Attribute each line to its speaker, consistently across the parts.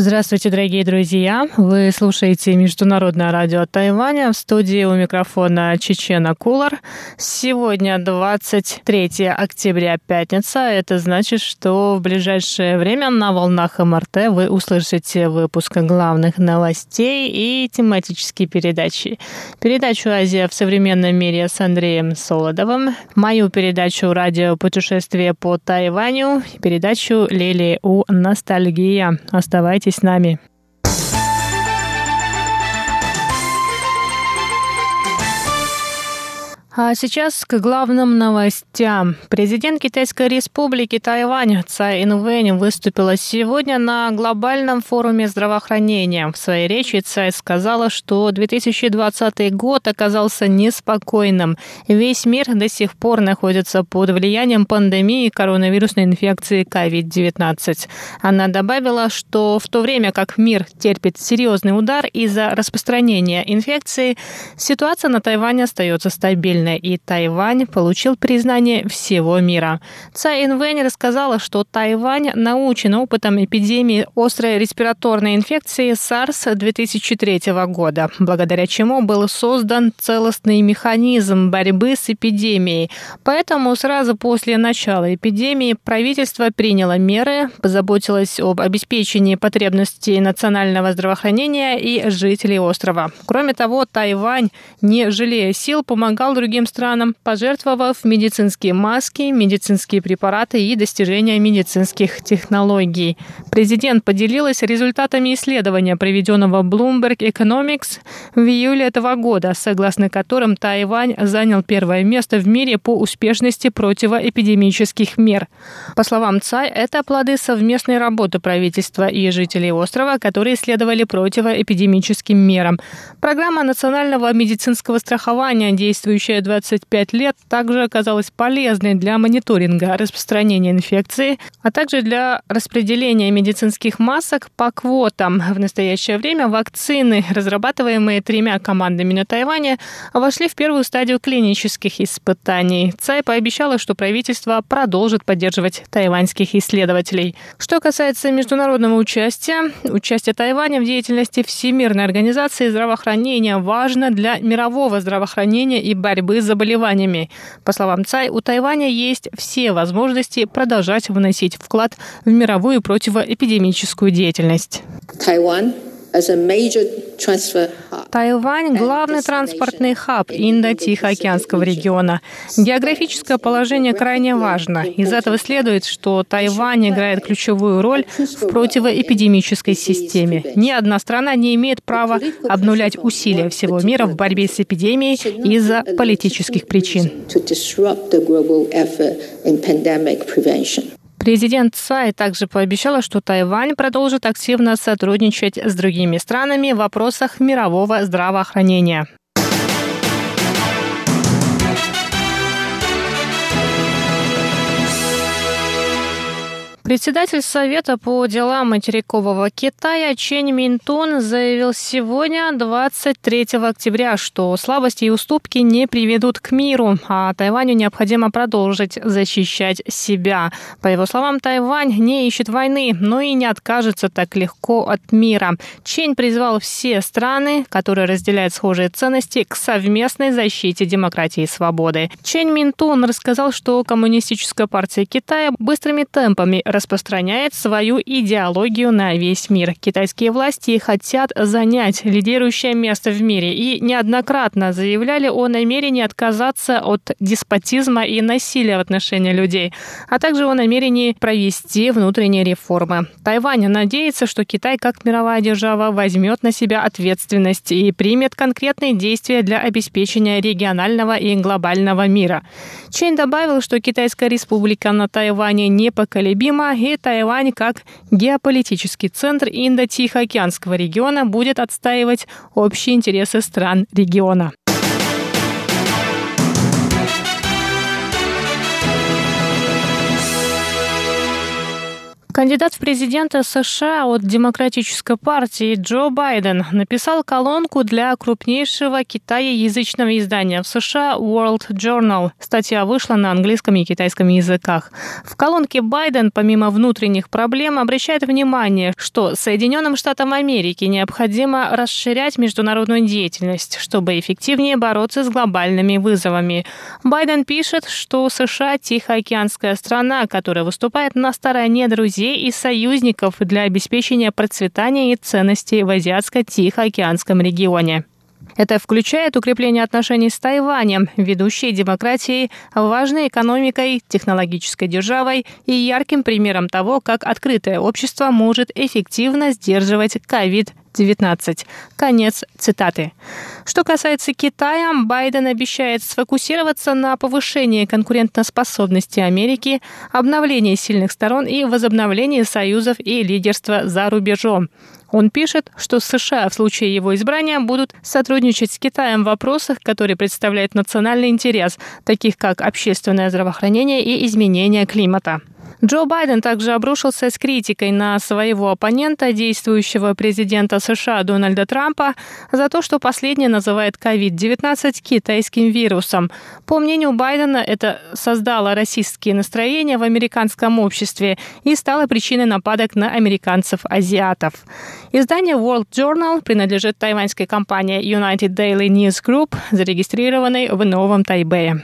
Speaker 1: Здравствуйте, дорогие друзья! Вы слушаете Международное радио Тайваня. В студии у микрофона Чечена Кулар. Сегодня 23 октября, пятница. Это значит, что в ближайшее время на волнах МРТ вы услышите выпуск главных новостей и тематические передачи. Передачу «Азия в современном мире» с Андреем Солодовым, мою передачу «Радио путешествие по Тайваню», передачу «Лили у ностальгия». Оставайтесь Оставайтесь с нами. А сейчас к главным новостям. Президент Китайской республики Тайвань Цай Инвэнь выступила сегодня на глобальном форуме здравоохранения. В своей речи Цай сказала, что 2020 год оказался неспокойным. Весь мир до сих пор находится под влиянием пандемии коронавирусной инфекции COVID-19. Она добавила, что в то время как мир терпит серьезный удар из-за распространения инфекции, ситуация на Тайване остается стабильной и Тайвань получил признание всего мира. Цай Инвэнь рассказала, что Тайвань научен опытом эпидемии острой респираторной инфекции SARS 2003 года, благодаря чему был создан целостный механизм борьбы с эпидемией. Поэтому сразу после начала эпидемии правительство приняло меры, позаботилось об обеспечении потребностей национального здравоохранения и жителей острова. Кроме того, Тайвань, не жалея сил, помогал другим другим странам, пожертвовав медицинские маски, медицинские препараты и достижения медицинских технологий. Президент поделилась результатами исследования, проведенного Bloomberg Economics в июле этого года, согласно которым Тайвань занял первое место в мире по успешности противоэпидемических мер. По словам Цай, это плоды совместной работы правительства и жителей острова, которые следовали противоэпидемическим мерам. Программа национального медицинского страхования, действующая 25 лет также оказалась полезной для мониторинга распространения инфекции, а также для распределения медицинских масок по квотам. В настоящее время вакцины, разрабатываемые тремя командами на Тайване, вошли в первую стадию клинических испытаний. Цай пообещала, что правительство продолжит поддерживать тайваньских исследователей. Что касается международного участия, участие Тайваня в деятельности Всемирной организации здравоохранения важно для мирового здравоохранения и борьбы с заболеваниями. По словам Цай, у Тайваня есть все возможности продолжать вносить вклад в мировую противоэпидемическую деятельность. Тайвань Тайвань – главный транспортный хаб Индо-Тихоокеанского региона. Географическое положение крайне важно. Из этого следует, что Тайвань играет ключевую роль в противоэпидемической системе. Ни одна страна не имеет права обнулять усилия всего мира в борьбе с эпидемией из-за политических причин. Президент Цай также пообещала, что Тайвань продолжит активно сотрудничать с другими странами в вопросах мирового здравоохранения. Председатель Совета по делам материкового Китая Чен Минтун заявил сегодня, 23 октября, что слабости и уступки не приведут к миру, а Тайваню необходимо продолжить защищать себя. По его словам, Тайвань не ищет войны, но и не откажется так легко от мира. Чен призвал все страны, которые разделяют схожие ценности, к совместной защите демократии и свободы. Чен Минтун рассказал, что Коммунистическая партия Китая быстрыми темпами распространяет свою идеологию на весь мир. Китайские власти хотят занять лидирующее место в мире и неоднократно заявляли о намерении отказаться от деспотизма и насилия в отношении людей, а также о намерении провести внутренние реформы. Тайвань надеется, что Китай как мировая держава возьмет на себя ответственность и примет конкретные действия для обеспечения регионального и глобального мира. Чейн добавил, что Китайская республика на Тайване непоколебима и Тайвань как геополитический центр Индо-Тихоокеанского региона будет отстаивать общие интересы стран региона. Кандидат в президенты США от Демократической партии Джо Байден написал колонку для крупнейшего китаеязычного издания в США World Journal. Статья вышла на английском и китайском языках. В колонке Байден, помимо внутренних проблем, обращает внимание, что Соединенным Штатам Америки необходимо расширять международную деятельность, чтобы эффективнее бороться с глобальными вызовами. Байден пишет, что США – тихоокеанская страна, которая выступает на стороне друзей друзей и союзников для обеспечения процветания и ценностей в Азиатско-Тихоокеанском регионе. Это включает укрепление отношений с Тайванем, ведущей демократией, важной экономикой, технологической державой и ярким примером того, как открытое общество может эффективно сдерживать COVID 19. Конец цитаты. Что касается Китая, Байден обещает сфокусироваться на повышении конкурентоспособности Америки, обновлении сильных сторон и возобновлении союзов и лидерства за рубежом. Он пишет, что США в случае его избрания будут сотрудничать с Китаем в вопросах, которые представляют национальный интерес, таких как общественное здравоохранение и изменение климата. Джо Байден также обрушился с критикой на своего оппонента, действующего президента США Дональда Трампа, за то, что последний называет COVID-19 китайским вирусом. По мнению Байдена, это создало расистские настроения в американском обществе и стало причиной нападок на американцев-азиатов. Издание World Journal принадлежит тайваньской компании United Daily News Group, зарегистрированной в Новом Тайбэе.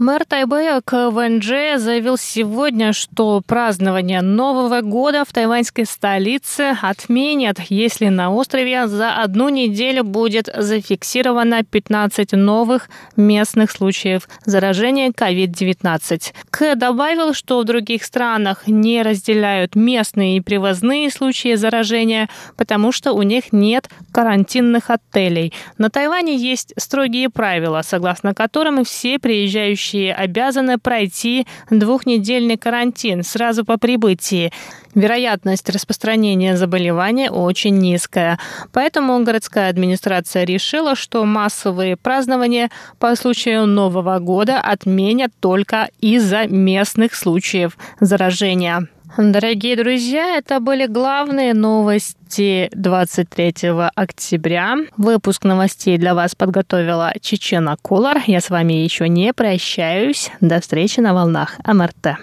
Speaker 1: Мэр Тайбэя КВНЖ заявил сегодня, что празднование Нового года в тайваньской столице отменят, если на острове за одну неделю будет зафиксировано 15 новых местных случаев заражения COVID-19. К добавил, что в других странах не разделяют местные и привозные случаи заражения, потому что у них нет карантинных отелей. На Тайване есть строгие правила, согласно которым все приезжающие желающие обязаны пройти двухнедельный карантин сразу по прибытии. Вероятность распространения заболевания очень низкая. Поэтому городская администрация решила, что массовые празднования по случаю Нового года отменят только из-за местных случаев заражения. Дорогие друзья, это были главные новости 23 октября. Выпуск новостей для вас подготовила Чечена Кулар. Я с вами еще не прощаюсь. До встречи на волнах МРТ.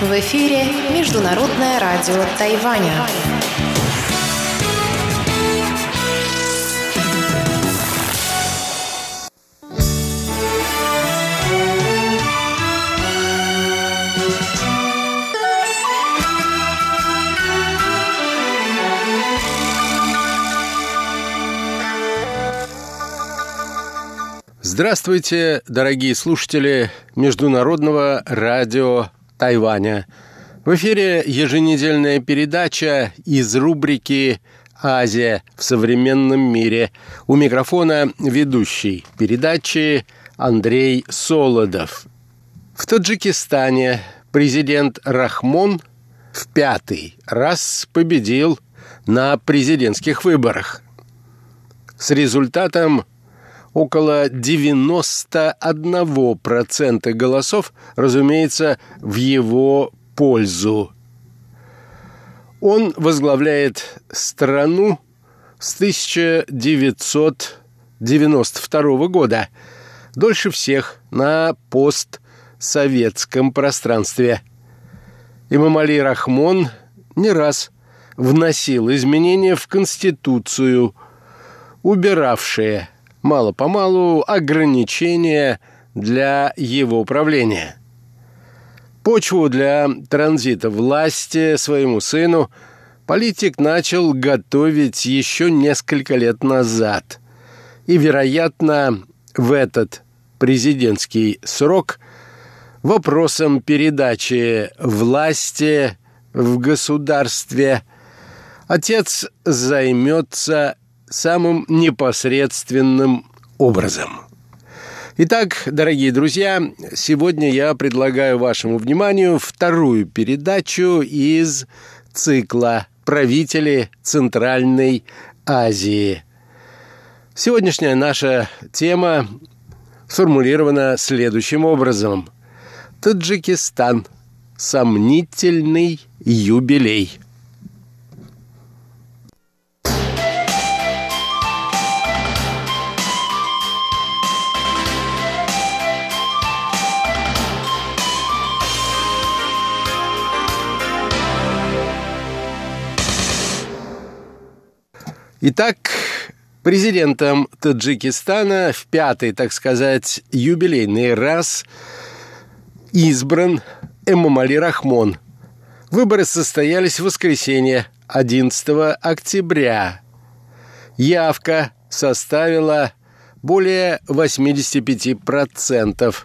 Speaker 2: В эфире Международное радио Тайваня.
Speaker 3: Здравствуйте, дорогие слушатели Международного радио Тайваня. В эфире еженедельная передача из рубрики «Азия в современном мире». У микрофона ведущий передачи Андрей Солодов. В Таджикистане президент Рахмон в пятый раз победил на президентских выборах с результатом около 91% голосов, разумеется, в его пользу. Он возглавляет страну с 1992 года, дольше всех на постсоветском пространстве. Имам Али Рахмон не раз вносил изменения в Конституцию, убиравшие – мало-помалу ограничения для его правления. Почву для транзита власти своему сыну политик начал готовить еще несколько лет назад. И, вероятно, в этот президентский срок вопросом передачи власти в государстве отец займется самым непосредственным образом. Итак, дорогие друзья, сегодня я предлагаю вашему вниманию вторую передачу из цикла правители Центральной Азии. Сегодняшняя наша тема сформулирована следующим образом. Таджикистан. Сомнительный юбилей. Итак, президентом Таджикистана в пятый, так сказать, юбилейный раз избран Эмомали Рахмон. Выборы состоялись в воскресенье 11 октября. Явка составила более 85%.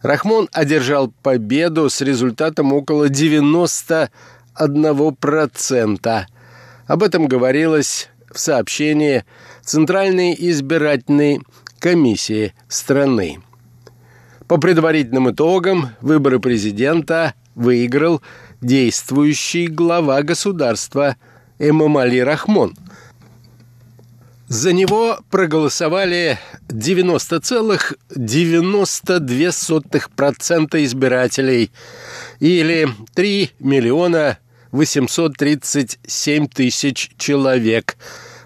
Speaker 3: Рахмон одержал победу с результатом около 91%. Об этом говорилось в сообщении Центральной избирательной комиссии страны. По предварительным итогам выборы президента выиграл действующий глава государства Эмомали Рахмон. За него проголосовали 90,92% избирателей или 3 миллиона 837 тысяч человек.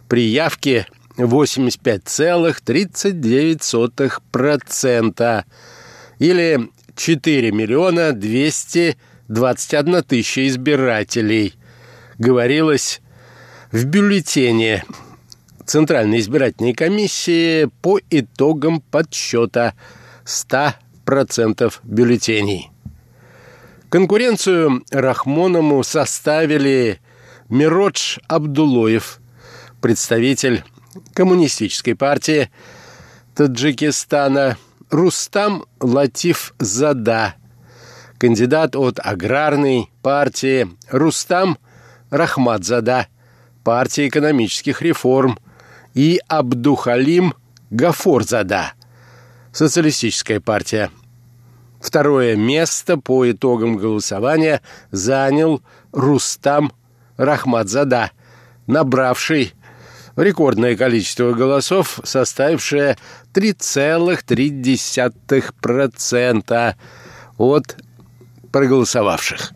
Speaker 3: При явке 85,39% или 4 миллиона 221 тысяча избирателей. Говорилось в бюллетене Центральной избирательной комиссии по итогам подсчета 100% бюллетеней. Конкуренцию Рахмоному составили Миродж Абдулоев, представитель Коммунистической партии Таджикистана, Рустам Латиф Зада, кандидат от Аграрной партии Рустам Рахматзада, партии экономических реформ, и Абдухалим Гафорзада, социалистическая партия. Второе место по итогам голосования занял Рустам Рахматзада, набравший рекордное количество голосов, составившее 3,3% от проголосовавших.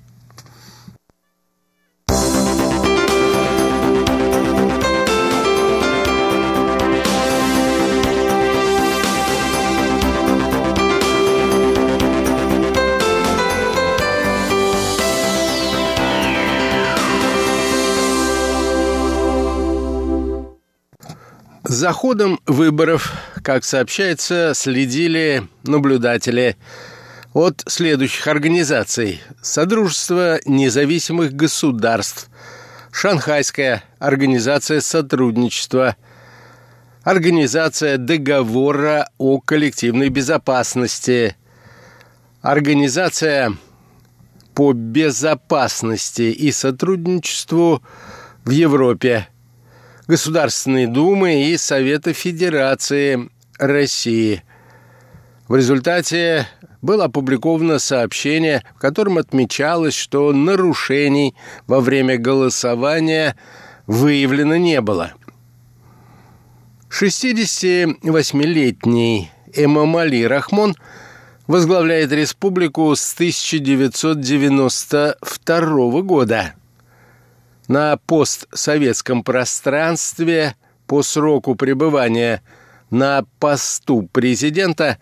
Speaker 3: За ходом выборов, как сообщается, следили наблюдатели от следующих организаций. Содружество независимых государств, Шанхайская организация сотрудничества, Организация договора о коллективной безопасности, Организация по безопасности и сотрудничеству в Европе – Государственной Думы и Совета Федерации России. В результате было опубликовано сообщение, в котором отмечалось, что нарушений во время голосования выявлено не было. 68-летний Эмамали Рахмон возглавляет республику с 1992 года – на постсоветском пространстве по сроку пребывания на посту президента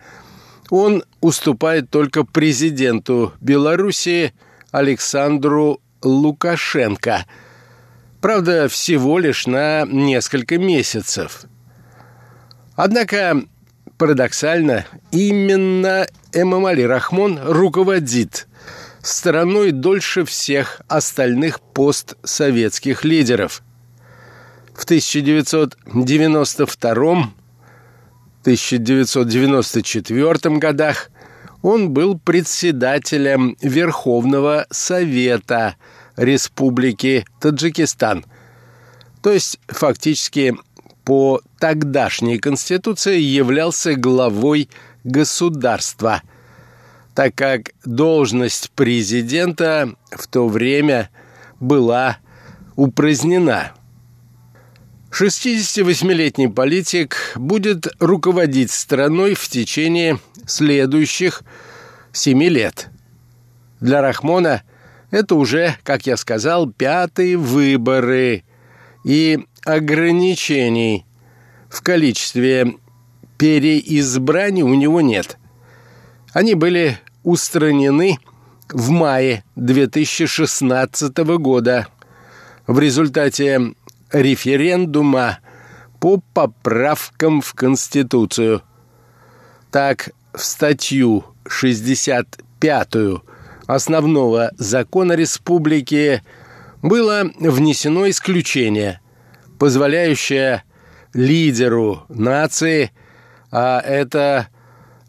Speaker 3: он уступает только президенту Белоруссии Александру Лукашенко. Правда, всего лишь на несколько месяцев. Однако, парадоксально, именно Эмомали Рахмон руководит страной дольше всех остальных постсоветских лидеров. В 1992-1994 годах он был председателем Верховного Совета Республики Таджикистан, то есть фактически по тогдашней конституции являлся главой государства – так как должность президента в то время была упразднена. 68-летний политик будет руководить страной в течение следующих семи лет. Для Рахмона это уже, как я сказал, пятые выборы и ограничений в количестве переизбраний у него нет. Они были устранены в мае 2016 года в результате референдума по поправкам в Конституцию. Так, в статью 65 основного закона республики было внесено исключение, позволяющее лидеру нации, а это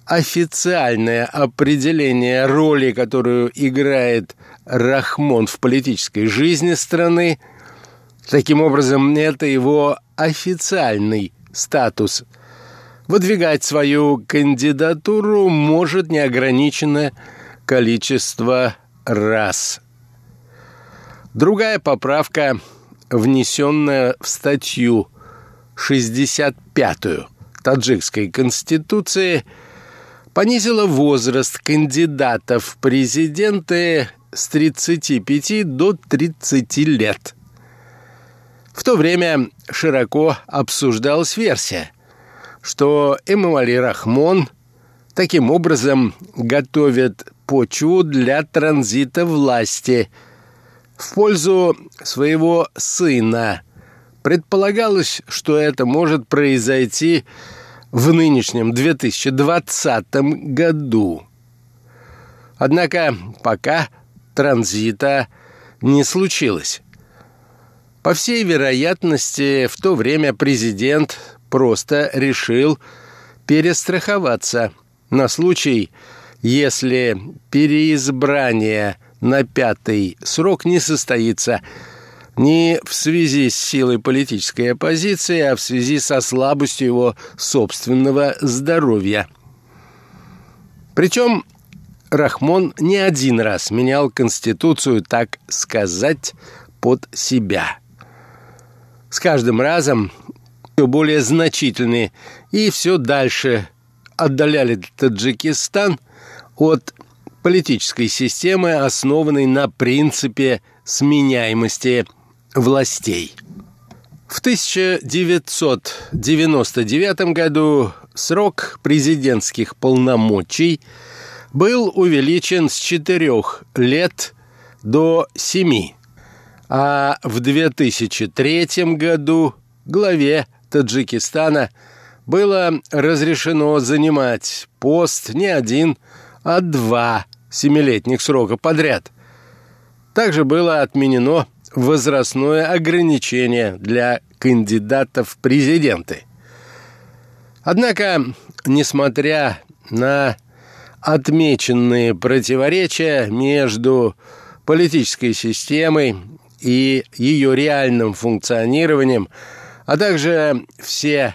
Speaker 3: официальное определение роли, которую играет Рахмон в политической жизни страны. Таким образом, это его официальный статус. Выдвигать свою кандидатуру может неограниченное количество раз. Другая поправка, внесенная в статью 65 таджикской конституции – понизила возраст кандидатов в президенты с 35 до 30 лет. В то время широко обсуждалась версия, что Эмомали Рахмон таким образом готовит почву для транзита власти в пользу своего сына. Предполагалось, что это может произойти в нынешнем 2020 году. Однако пока транзита не случилось. По всей вероятности, в то время президент просто решил перестраховаться на случай, если переизбрание на пятый срок не состоится – не в связи с силой политической оппозиции, а в связи со слабостью его собственного здоровья. Причем Рахмон не один раз менял Конституцию, так сказать, под себя. С каждым разом все более значительные и все дальше отдаляли Таджикистан от политической системы, основанной на принципе сменяемости властей. В 1999 году срок президентских полномочий был увеличен с 4 лет до 7, а в 2003 году главе Таджикистана было разрешено занимать пост не один, а два семилетних срока подряд. Также было отменено возрастное ограничение для кандидатов в президенты. Однако, несмотря на отмеченные противоречия между политической системой и ее реальным функционированием, а также все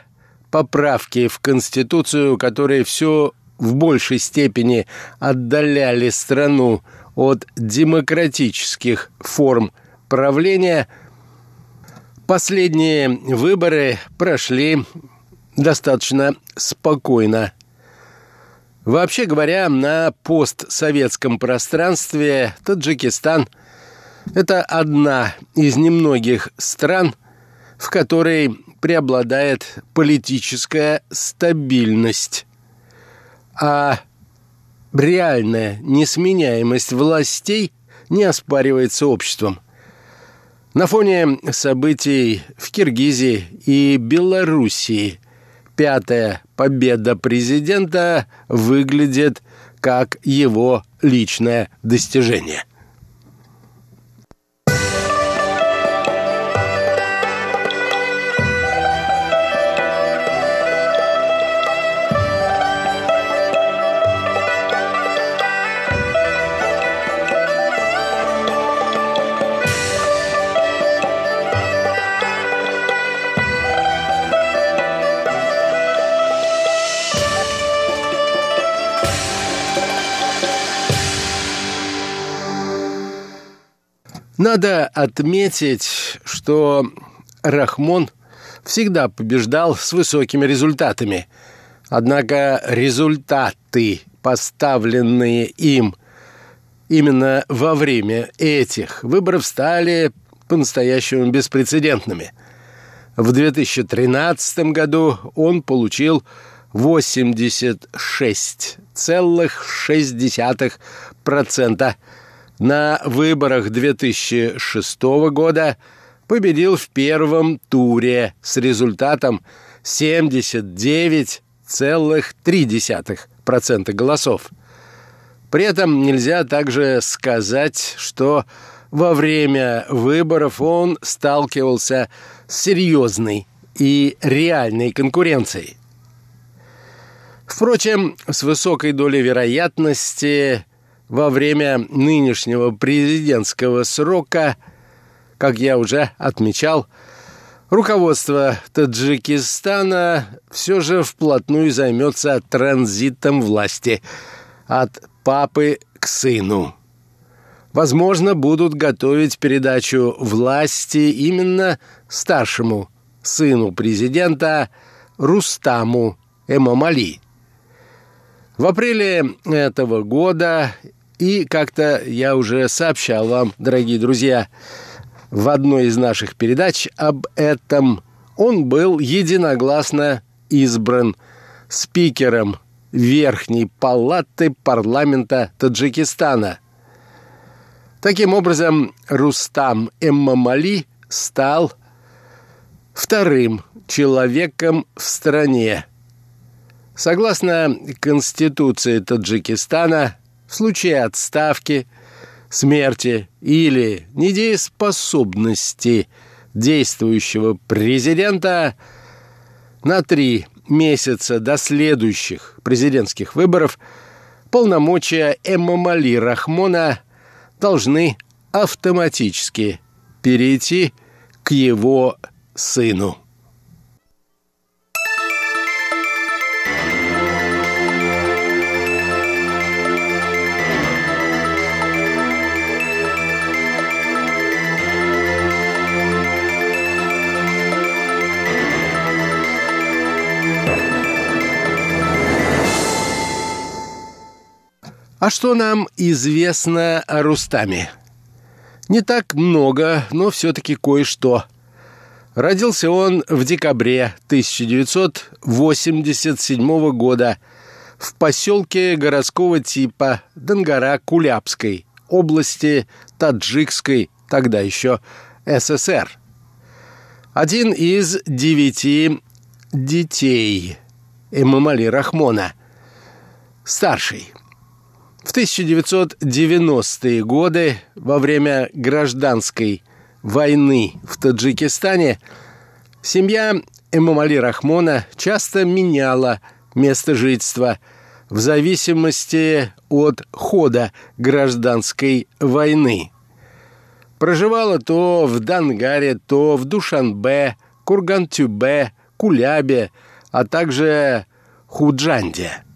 Speaker 3: поправки в Конституцию, которые все в большей степени отдаляли страну от демократических форм правления. Последние выборы прошли достаточно спокойно. Вообще говоря, на постсоветском пространстве Таджикистан – это одна из немногих стран, в которой преобладает политическая стабильность. А реальная несменяемость властей не оспаривается обществом – на фоне событий в Киргизии и Белоруссии пятая победа президента выглядит как его личное достижение. Надо отметить, что Рахмон всегда побеждал с высокими результатами. Однако результаты, поставленные им именно во время этих выборов, стали по-настоящему беспрецедентными. В 2013 году он получил 86,6% на выборах 2006 года победил в первом туре с результатом 79,3% голосов. При этом нельзя также сказать, что во время выборов он сталкивался с серьезной и реальной конкуренцией. Впрочем, с высокой долей вероятности во время нынешнего президентского срока, как я уже отмечал, руководство Таджикистана все же вплотную займется транзитом власти от папы к сыну. Возможно, будут готовить передачу власти именно старшему сыну президента Рустаму Эмамали. В апреле этого года и как-то я уже сообщал вам, дорогие друзья, в одной из наших передач об этом. Он был единогласно избран спикером Верхней палаты парламента Таджикистана. Таким образом, Рустам Эммамали стал вторым человеком в стране. Согласно Конституции Таджикистана, в случае отставки, смерти или недееспособности действующего президента на три месяца до следующих президентских выборов полномочия Эммамали Рахмона должны автоматически перейти к его сыну. А что нам известно о Рустаме? Не так много, но все-таки кое-что. Родился он в декабре 1987 года в поселке городского типа Донгора-Кулябской, области Таджикской, тогда еще СССР. Один из девяти детей Эмамали Рахмона, старший – в 1990-е годы, во время гражданской войны в Таджикистане, семья Эмамали Рахмона часто меняла место жительства в зависимости от хода гражданской войны. Проживала то в Дангаре, то в Душанбе, Кургантюбе, Кулябе, а также Худжанде –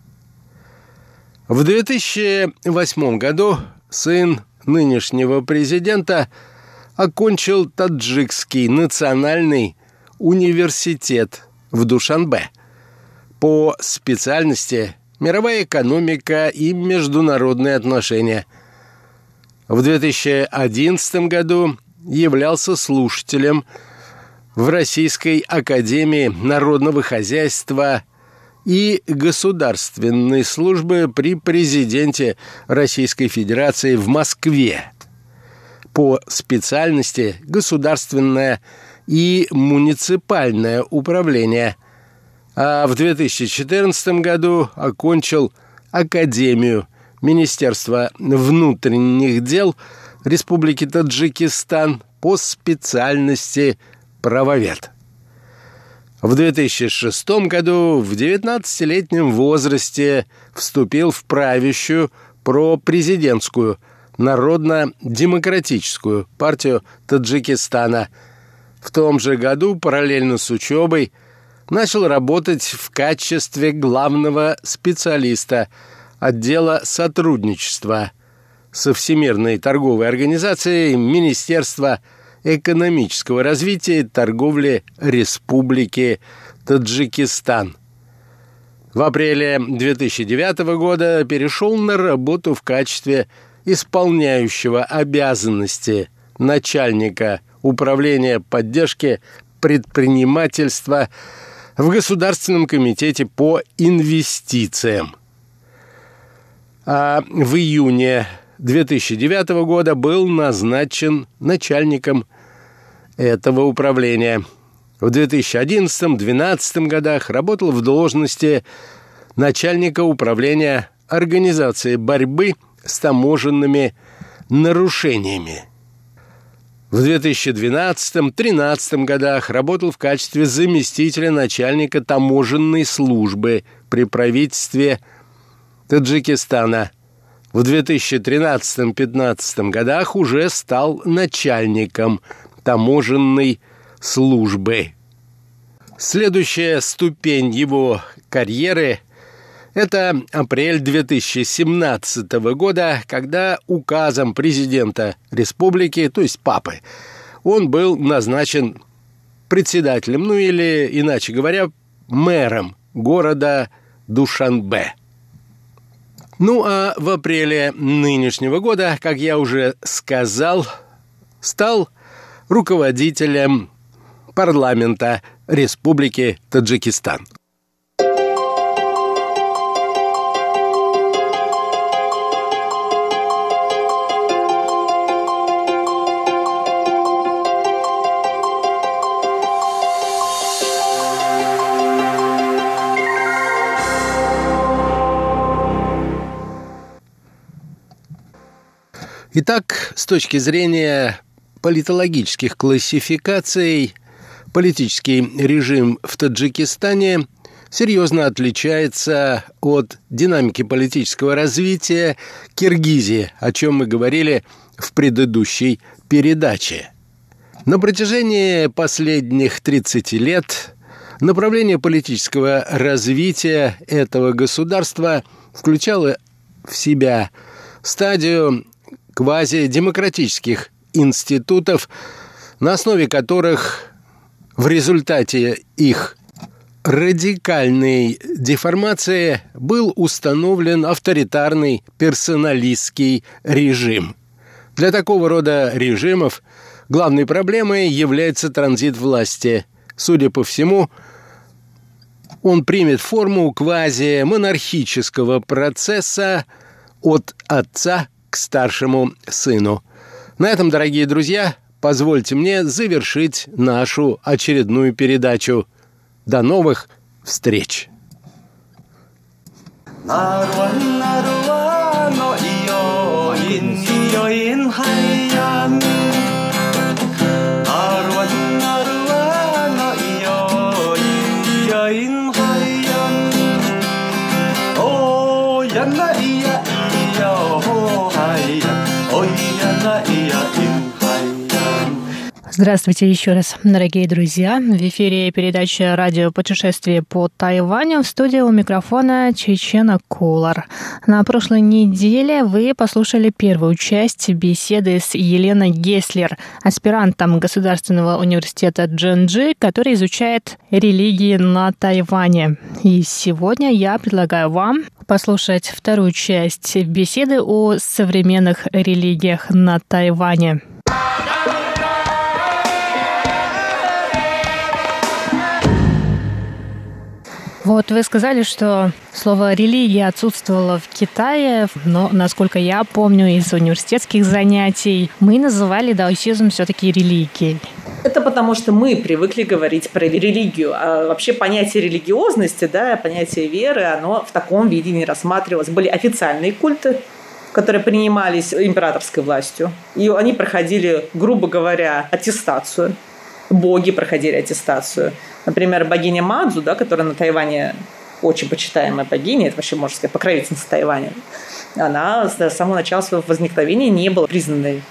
Speaker 3: в 2008 году сын нынешнего президента окончил Таджикский национальный университет в Душанбе по специальности «Мировая экономика и международные отношения». В 2011 году являлся слушателем в Российской академии народного хозяйства и государственной службы при президенте Российской Федерации в Москве. По специальности государственное и муниципальное управление. А в 2014 году окончил Академию Министерства внутренних дел Республики Таджикистан по специальности правовед. В 2006 году в 19-летнем возрасте вступил в правящую пропрезидентскую Народно-демократическую партию Таджикистана. В том же году, параллельно с учебой, начал работать в качестве главного специалиста отдела сотрудничества со Всемирной торговой организацией Министерства экономического развития и торговли Республики Таджикистан. В апреле 2009 года перешел на работу в качестве исполняющего обязанности начальника управления поддержки предпринимательства в Государственном комитете по инвестициям. А в июне 2009 года был назначен начальником этого управления. В 2011-2012 годах работал в должности начальника управления Организации борьбы с таможенными нарушениями. В 2012-2013 годах работал в качестве заместителя начальника таможенной службы при правительстве Таджикистана. В 2013-2015 годах уже стал начальником таможенной службы. Следующая ступень его карьеры – это апрель 2017 года, когда указом президента республики, то есть папы, он был назначен председателем, ну или, иначе говоря, мэром города Душанбе. Ну а в апреле нынешнего года, как я уже сказал, стал руководителем парламента Республики Таджикистан. Итак, с точки зрения политологических классификаций, политический режим в Таджикистане серьезно отличается от динамики политического развития Киргизии, о чем мы говорили в предыдущей передаче. На протяжении последних 30 лет направление политического развития этого государства включало в себя стадию квазидемократических институтов, на основе которых в результате их радикальной деформации был установлен авторитарный персоналистский режим. Для такого рода режимов главной проблемой является транзит власти. Судя по всему, он примет форму квази-монархического процесса от отца к старшему сыну. На этом, дорогие друзья, позвольте мне завершить нашу очередную передачу. До новых встреч!
Speaker 1: Здравствуйте еще раз, дорогие друзья. В эфире передача «Радио путешествие по Тайваню» в студии у микрофона Чечена Кулар. На прошлой неделе вы послушали первую часть беседы с Еленой Геслер, аспирантом Государственного университета Дженджи, который изучает религии на Тайване. И сегодня я предлагаю вам послушать вторую часть беседы о современных религиях на Тайване. Вот вы сказали, что слово «религия» отсутствовало в Китае, но, насколько я помню из университетских занятий, мы называли даосизм все-таки религией.
Speaker 4: Это потому, что мы привыкли говорить про религию. А вообще понятие религиозности, да, понятие веры, оно в таком виде не рассматривалось. Были официальные культы, которые принимались императорской властью. И они проходили, грубо говоря, аттестацию. Боги проходили аттестацию. Например, богиня Мадзу, да, которая на Тайване очень почитаемая богиня, это вообще, можно сказать, покровительница Тайваня, она с самого начала своего возникновения не была признанной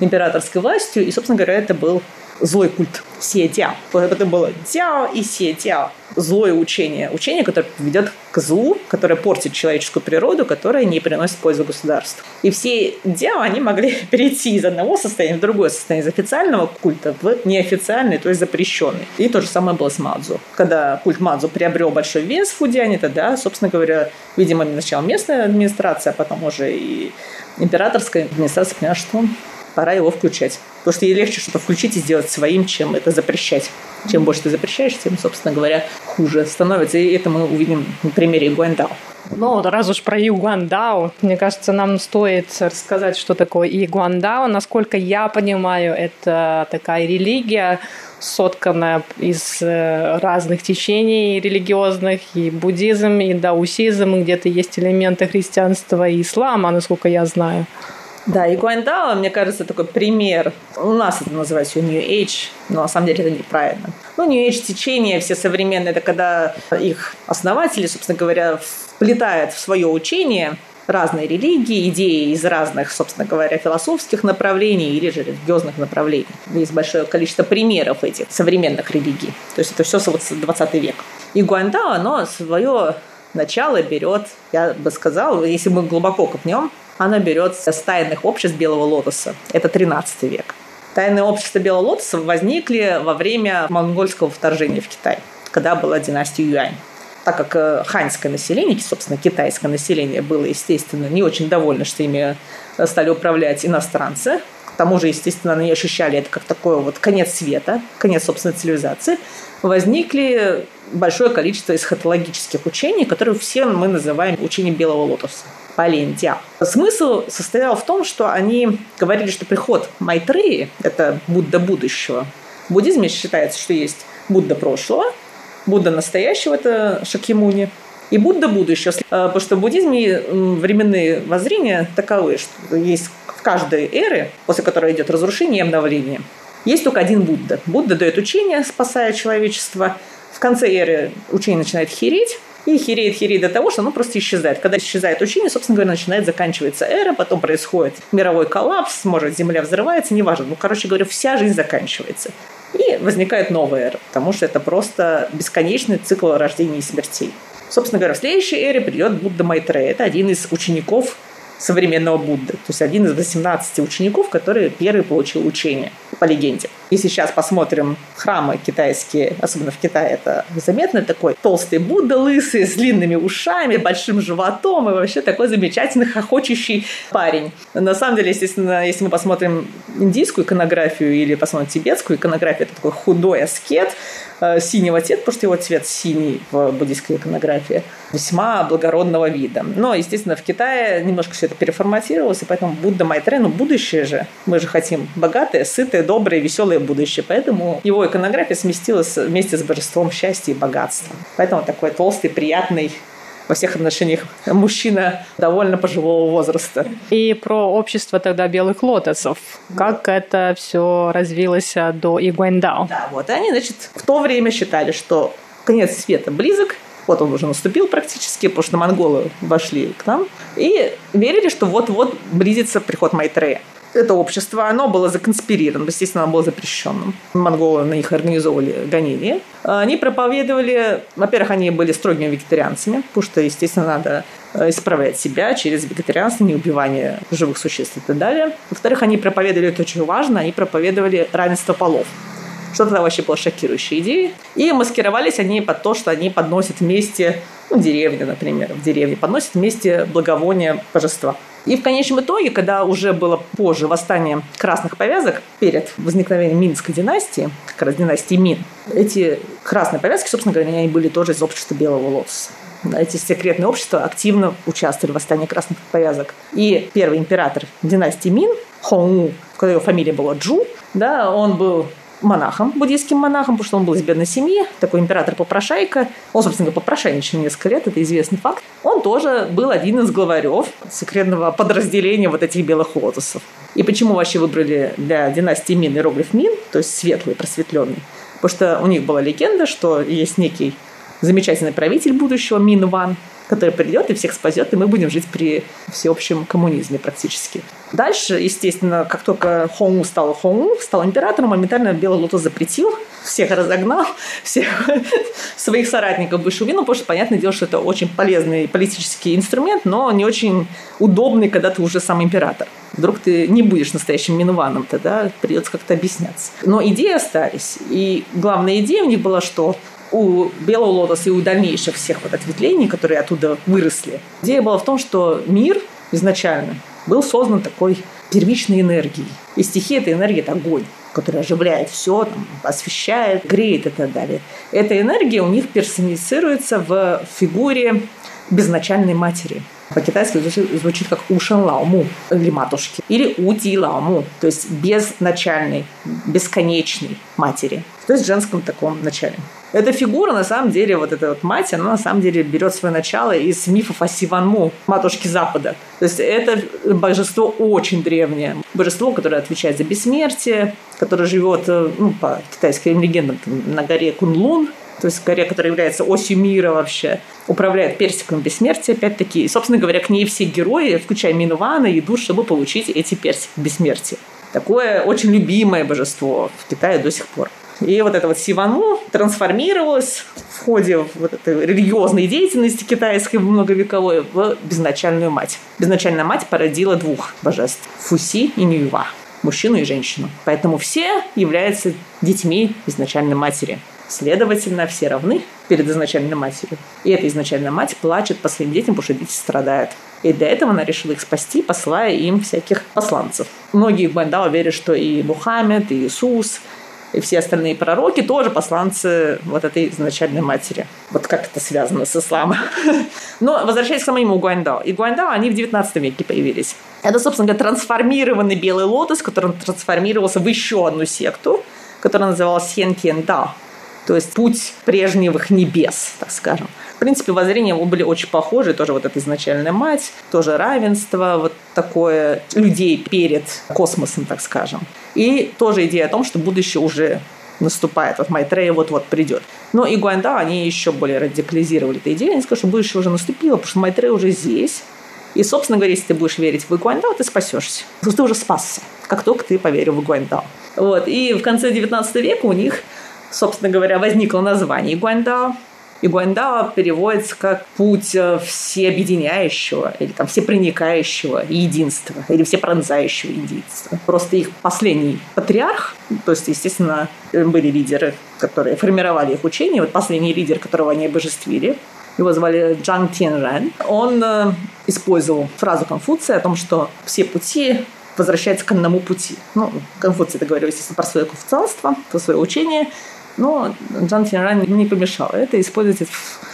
Speaker 4: императорской властью, и, собственно говоря, это был злой культ Сиетяо. Это было Тяо и Сиетяо. Злое учение. Учение, которое ведет к злу, которое портит человеческую природу, которое не приносит пользу государству. И все Дяо, они могли перейти из одного состояния в другое состояние, из официального культа в неофициальный, то есть запрещенный. И то же самое было с Мадзу. Когда культ Мадзу приобрел большой вес в Фудиане, тогда, собственно говоря, видимо, сначала местная администрация, а потом уже и императорская администрация поняла, что пора его включать. Потому что ей легче что-то включить и сделать своим, чем это запрещать. Чем больше ты запрещаешь, тем, собственно говоря, хуже становится. И это мы увидим на примере Гуандао.
Speaker 1: Ну, раз уж про Игуандао, мне кажется, нам стоит рассказать, что такое Игуандао. Насколько я понимаю, это такая религия, сотканная из э, разных течений религиозных, и буддизм, и даусизм, и где-то есть элементы христианства и ислама, насколько я знаю.
Speaker 4: Да, и Гуандао, мне кажется, такой пример. У нас это называется New Age, но на самом деле это неправильно. Ну, New Age течение все современные, это когда их основатели, собственно говоря, вплетают в свое учение разные религии, идеи из разных, собственно говоря, философских направлений или же религиозных направлений. Есть большое количество примеров этих современных религий. То есть это все 20 век. И Гуандао, оно свое начало берет, я бы сказал, если мы глубоко копнем, она берется с тайных обществ Белого Лотоса. Это 13 век. Тайные общества Белого Лотоса возникли во время монгольского вторжения в Китай, когда была династия Юань. Так как э, ханьское население, собственно, китайское население было, естественно, не очень довольно, что ими э, стали управлять иностранцы, к тому же, естественно, они ощущали это как такой вот конец света, конец собственной цивилизации, возникли большое количество эсхатологических учений, которые все мы называем учением Белого Лотоса. Палентия. Смысл состоял в том, что они говорили, что приход Майтреи – это Будда будущего. В буддизме считается, что есть Будда прошлого, Будда настоящего – это Шакьямуни, и Будда будущего. Э, потому что в буддизме временные воззрения таковы, что есть в каждой эре, после которой идет разрушение и обновление, есть только один Будда. Будда дает учение, спасая человечество. В конце эры учение начинает хереть, и хереет, хереет до того, что оно просто исчезает. Когда исчезает учение, собственно говоря, начинает заканчиваться эра, потом происходит мировой коллапс, может, Земля взрывается, неважно. Ну, короче говоря, вся жизнь заканчивается. И возникает новая эра, потому что это просто бесконечный цикл рождения и смертей. Собственно говоря, в следующей эре придет Будда Майтрея. Это один из учеников современного Будды. То есть один из 18 учеников, который первый получил учение, по легенде. Если сейчас посмотрим храмы китайские, особенно в Китае, это заметно такой толстый Будда, лысый, с длинными ушами, большим животом и вообще такой замечательный, хохочущий парень. На самом деле, естественно, если мы посмотрим индийскую иконографию или посмотрим тибетскую иконографию, это такой худой аскет, синего цвета, потому что его цвет синий в буддийской иконографии, весьма благородного вида. Но, естественно, в Китае немножко все это переформатировалось, и поэтому Будда Майтре, ну, будущее же, мы же хотим богатое, сытое, доброе, веселое будущее, поэтому его иконография сместилась вместе с божеством счастья и богатства. Поэтому такой толстый, приятный во всех отношениях мужчина довольно пожилого возраста.
Speaker 1: И про общество тогда белых лотосов. Как это все развилось до Игуэндао?
Speaker 4: Да, вот они, значит, в то время считали, что конец света близок, вот он уже наступил практически, потому что монголы вошли к нам, и верили, что вот-вот близится приход Майтрея это общество, оно было законспирировано, естественно, оно было запрещенным. Монголы на них организовывали гонения. Они проповедовали, во-первых, они были строгими вегетарианцами, потому что, естественно, надо э, исправлять себя через вегетарианство, неубивание живых существ и так далее. Во-вторых, они проповедовали, это очень важно, они проповедовали равенство полов что тогда вообще была шокирующая идея. И маскировались они под то, что они подносят вместе, ну, деревня, например, в деревне, подносят вместе благовония божества. И в конечном итоге, когда уже было позже восстание красных повязок перед возникновением Минской династии, как раз династии Мин, эти красные повязки, собственно говоря, они были тоже из общества Белого Лотоса. Эти секретные общества активно участвовали в восстании красных повязок. И первый император династии Мин, Хонгу, когда его фамилия была Джу, да, он был монахом, буддийским монахом, потому что он был из бедной семьи, такой император-попрошайка. Он, собственно, попрошайничал несколько лет, это известный факт. Он тоже был один из главарев секретного подразделения вот этих белых лотосов. И почему вообще выбрали для династии Мин иероглиф Мин, то есть светлый, просветленный? Потому что у них была легенда, что есть некий замечательный правитель будущего Мин Ван, который придет и всех спасет, и мы будем жить при всеобщем коммунизме практически. Дальше, естественно, как только Хонгу стал Хонгу, стал императором, моментально Белый Лотос запретил, всех разогнал, всех своих соратников Бышувину, потому что, понятное дело, что это очень полезный политический инструмент, но не очень удобный, когда ты уже сам император. Вдруг ты не будешь настоящим Минуваном, тогда придется как-то объясняться. Но идеи остались. И главная идея у них была, что у Белого Лотоса и у дальнейших всех вот ответвлений, которые оттуда выросли, идея была в том, что мир изначально был создан такой первичной энергией. И стихия – это энергия – это огонь который оживляет все, там, освещает, греет и так далее. Эта энергия у них персонифицируется в фигуре безначальной матери. По-китайски звучит, звучит как Ушен Лаому или матушки. Или Ути Лаому, то есть безначальной, бесконечной матери. То есть в женском таком начале. Эта фигура, на самом деле, вот эта вот мать, она на самом деле берет свое начало из мифов о Сиванму, матушке Запада. То есть это божество очень древнее. Божество, которое отвечает за бессмертие, которое живет, э, ну, по китайским легендам, на горе Кунлун, то есть горе, которая является осью мира вообще, управляет персиком бессмертия, опять-таки. И, собственно говоря, к ней все герои, включая Минувана, идут, чтобы получить эти персики бессмертия. Такое очень любимое божество в Китае до сих пор. И вот это вот Сивану трансформировалось в ходе вот этой религиозной деятельности китайской многовековой в безначальную мать. Безначальная мать породила двух божеств – Фуси и Ньюва – мужчину и женщину. Поэтому все являются детьми изначальной матери. Следовательно, все равны перед изначальной матерью. И эта изначальная мать плачет по своим детям, потому что дети страдают. И для этого она решила их спасти, посылая им всяких посланцев. Многие в Бандао верят, что и Мухаммед, и Иисус, и все остальные пророки тоже посланцы вот этой изначальной матери. Вот как это связано с исламом. Но возвращаясь к самому Гуандао. И Гуандао, они в 19 веке появились. Это, собственно говоря, трансформированный белый лотос, который трансформировался в еще одну секту, которая называлась Сен Дао. То есть путь прежних небес, так скажем. В принципе, воззрения были очень похожи. Тоже вот эта изначальная мать, тоже равенство, вот такое людей перед космосом, так скажем. И тоже идея о том, что будущее уже наступает. Вот Майтрея вот-вот придет. Но и Гуандао, они еще более радикализировали эту идею. Они сказали, что будущее уже наступило, потому что Майтрея уже здесь. И, собственно говоря, если ты будешь верить в Гуандао, ты спасешься. Потому что ты уже спасся, как только ты поверил в Гуандао. Вот. И в конце 19 века у них, собственно говоря, возникло название Гуандао. И Гуандао переводится как путь э, всеобъединяющего или там всепроникающего единства или всепронзающего единства. Просто их последний патриарх, то есть, естественно, были лидеры, которые формировали их учение. Вот последний лидер, которого они обожествили, его звали Джан Тенран. Он э, использовал фразу Конфуция о том, что все пути возвращаются к одному пути. Ну, Конфуций это говорил, естественно, про свое конфуцианство, про свое учение – но Джан Тинран не помешал это использовать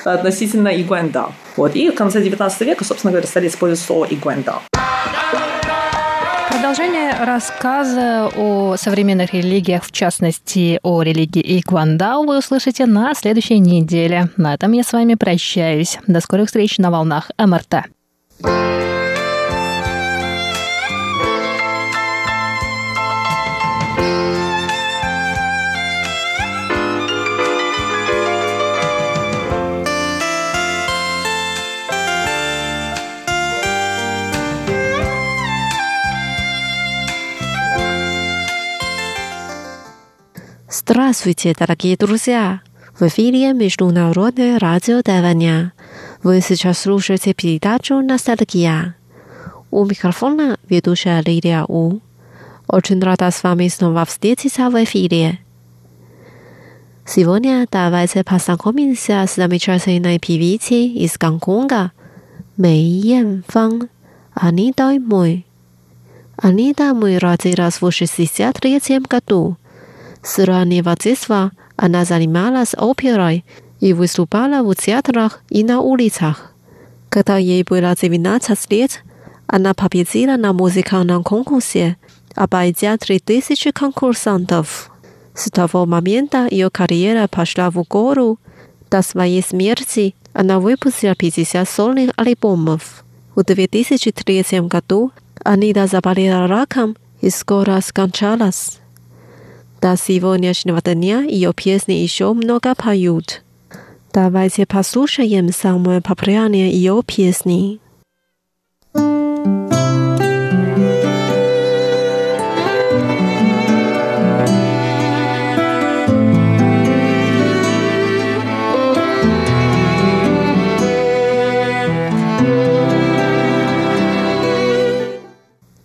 Speaker 4: относительно игуандао. Вот. И в конце 19 века, собственно говоря, стали использовать слово игуандао.
Speaker 1: Продолжение рассказа о современных религиях, в частности о религии Игуандао, вы услышите на следующей неделе. На этом я с вами прощаюсь. До скорых встреч на волнах МРТ.
Speaker 5: Здравствуйте, дорогие друзья! В эфире Международное радио Тайваня. Вы сейчас слушаете передачу «Ностальгия». У микрофона ведущая Лилия У. Очень рада с вами снова встретиться в эфире. Сегодня давайте познакомимся с замечательной певицей из Гонконга Мэй Янфан, Анитой Мой. Анита Мой родилась в 63 году – с раннего детства она занималась оперой и выступала в театрах и на улицах. Когда ей было 19 лет, она победила на музыкальном конкурсе, обойдя 3000 конкурсантов. С того момента ее карьера пошла в гору. До своей смерти она выпустила 50 сольных альбомов. В 2003 году Анита заболела раком и скоро скончалась. До сегодняшнего дня ее песни еще много поют. Давайте послушаем самые популярные ее песни.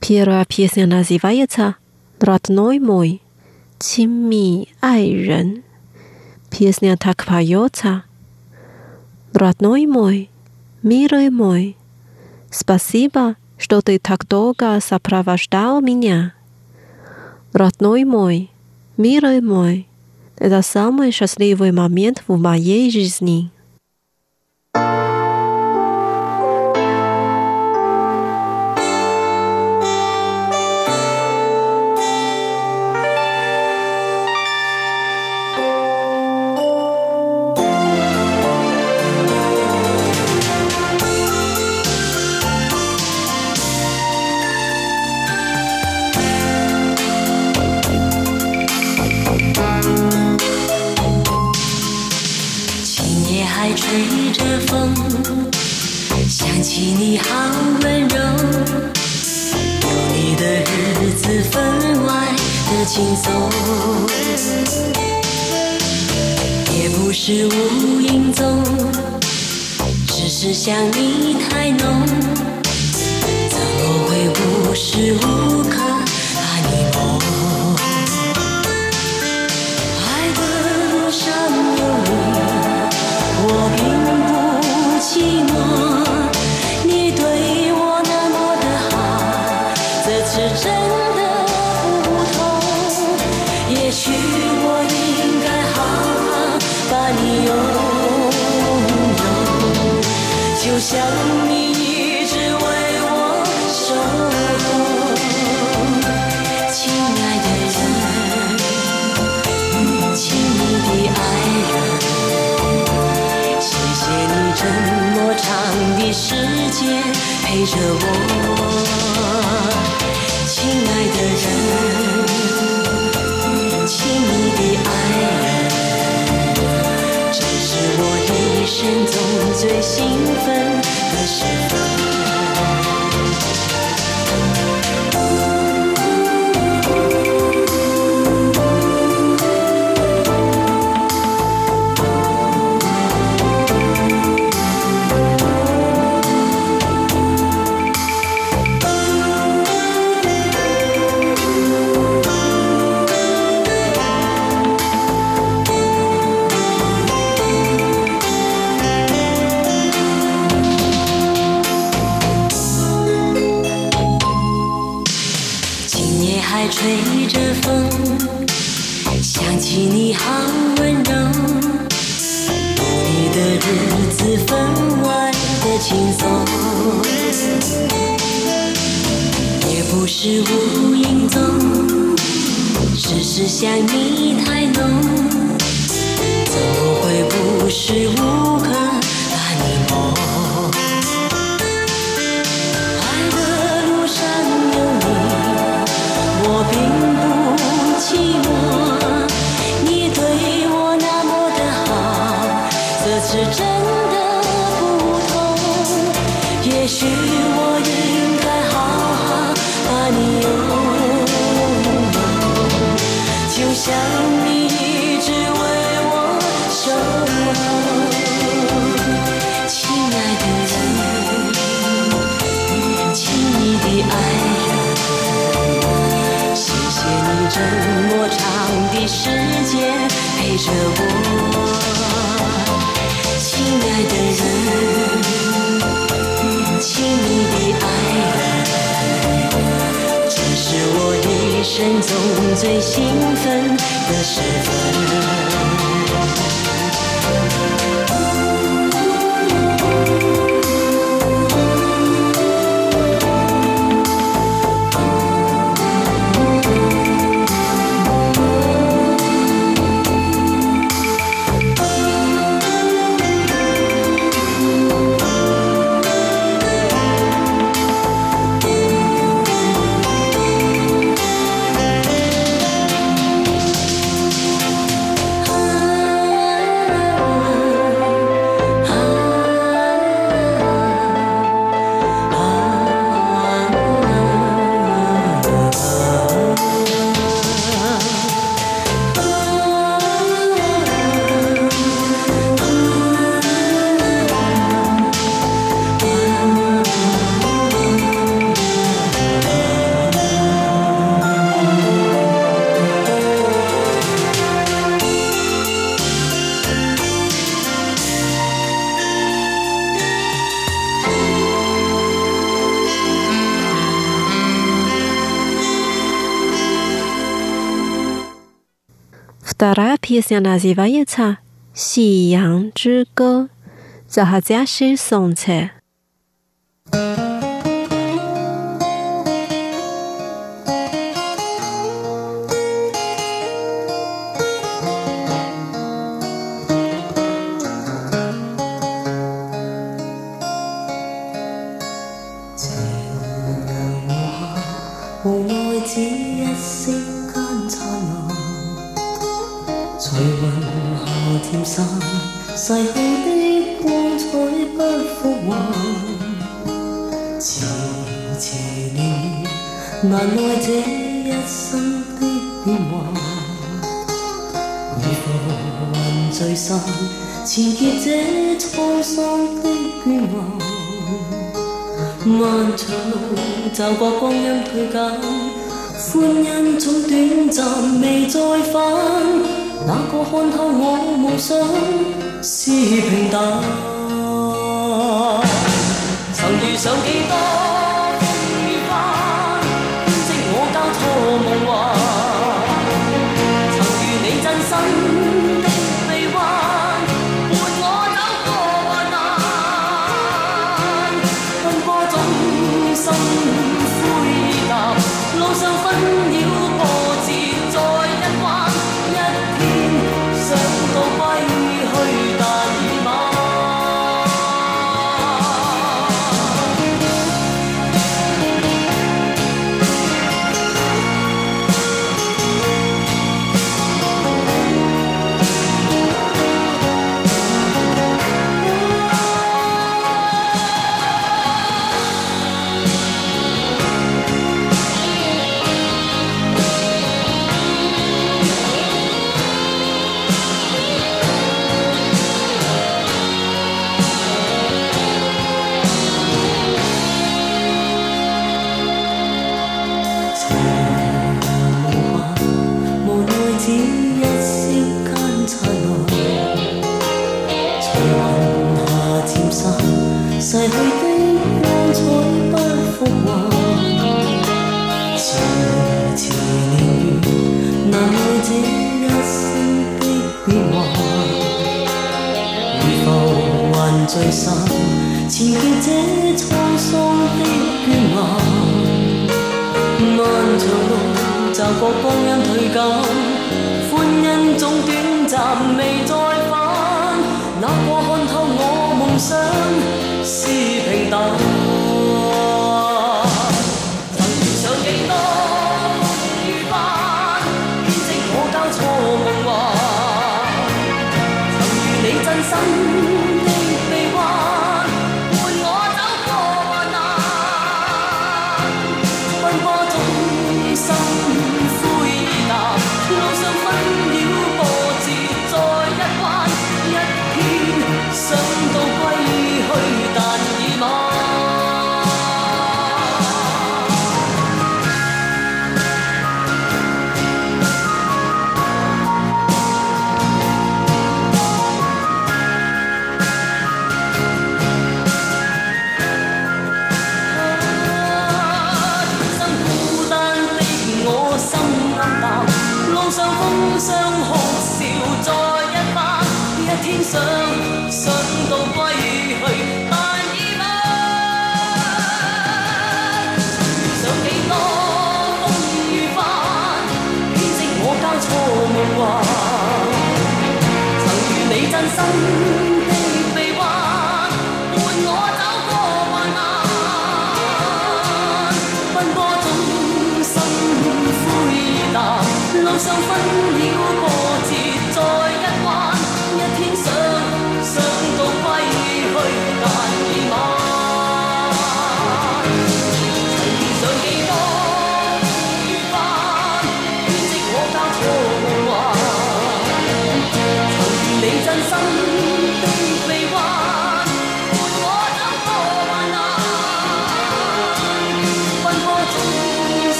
Speaker 5: Первая песня называется «Родной мой, 亲密爱人». Песня так поется. Родной мой, милый мой, спасибо, что ты так долго сопровождал меня. Родной мой, милый мой, это самый счастливый момент в моей жизни.
Speaker 6: 想你。达拉皮斯纳
Speaker 5: 西瓦耶《夕阳之歌》，这哈家是
Speaker 6: 上菜。受过光阴退减，欢欣总短暂，未再返。哪个看透我梦想是平淡？曾遇上几多？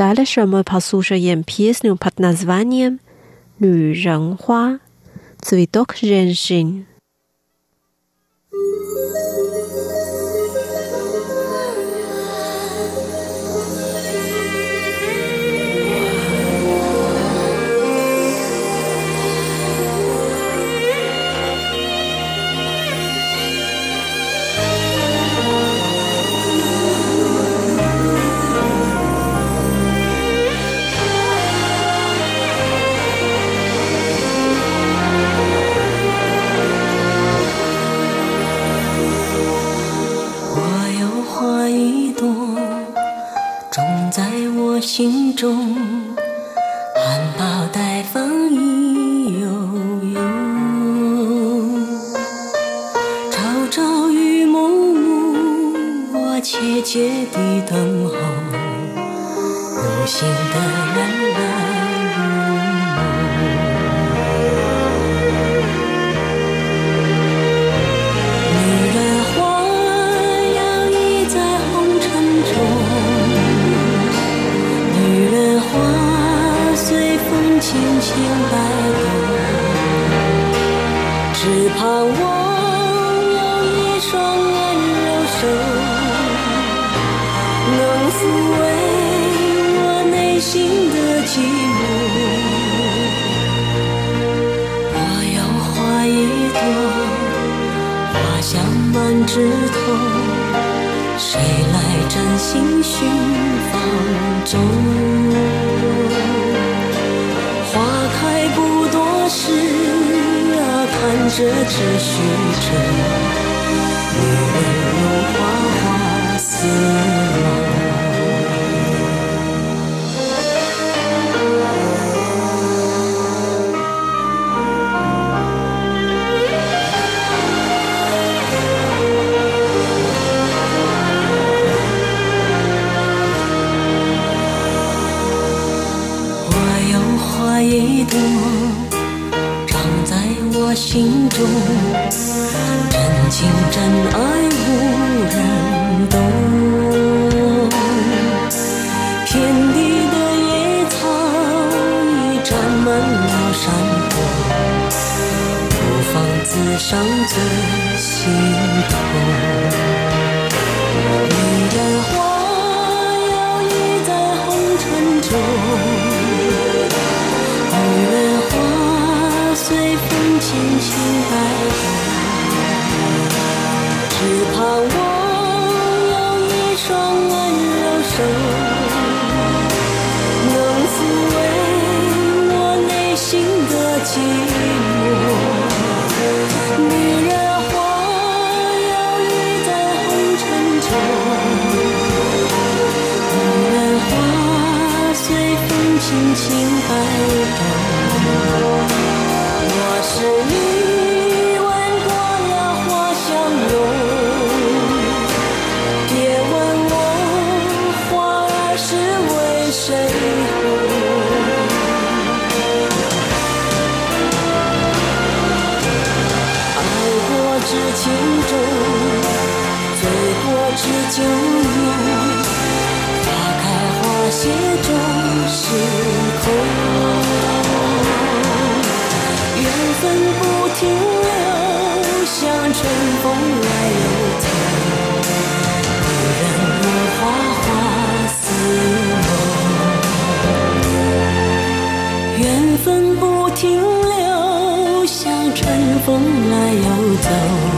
Speaker 5: Дальше мы послушаем песню под названием «Лю Рен Хуа» – «Цветок женщин».
Speaker 6: Thank you. 走。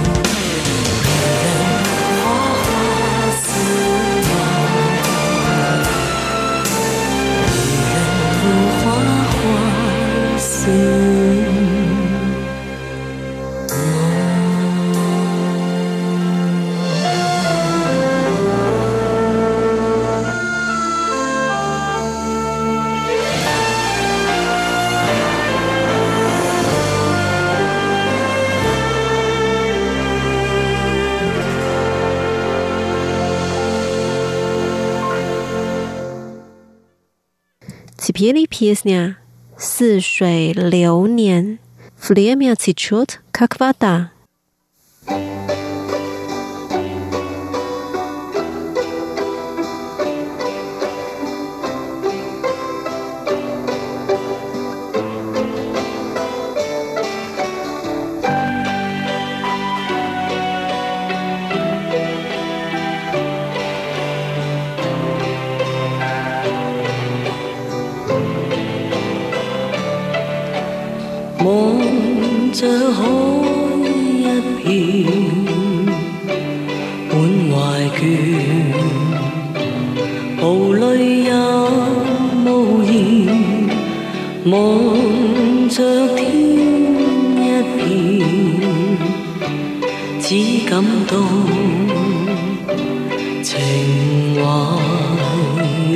Speaker 5: Pili Piesnia, Si Shui Liu Nian, Flemia Cichut, Kakvata.
Speaker 6: 着海一片满怀倦无泪也无言望着天一片只感到情怀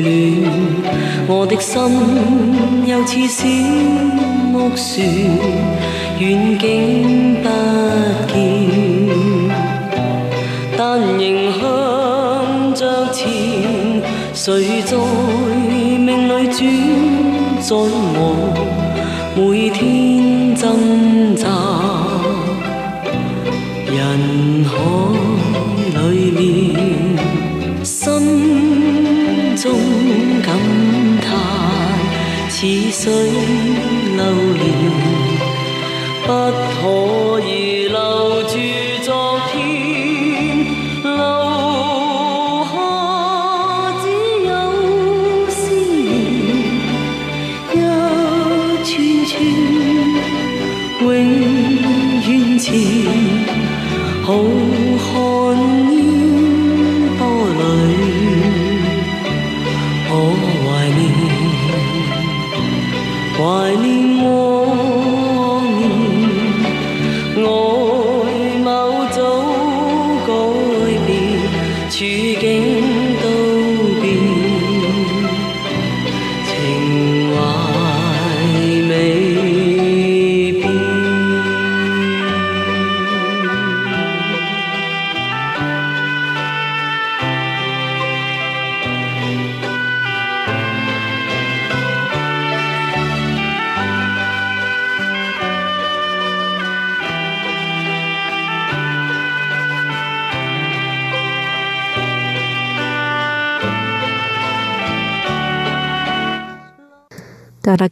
Speaker 6: 乱我的心又似小木船远景不见但仍向着前谁在命里转？嘴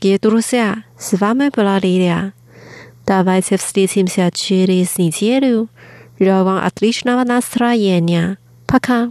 Speaker 7: Дорогие друзья, с вами была Лилия. Давайте встретимся через неделю. Желаю вам отличного настроения. Пока.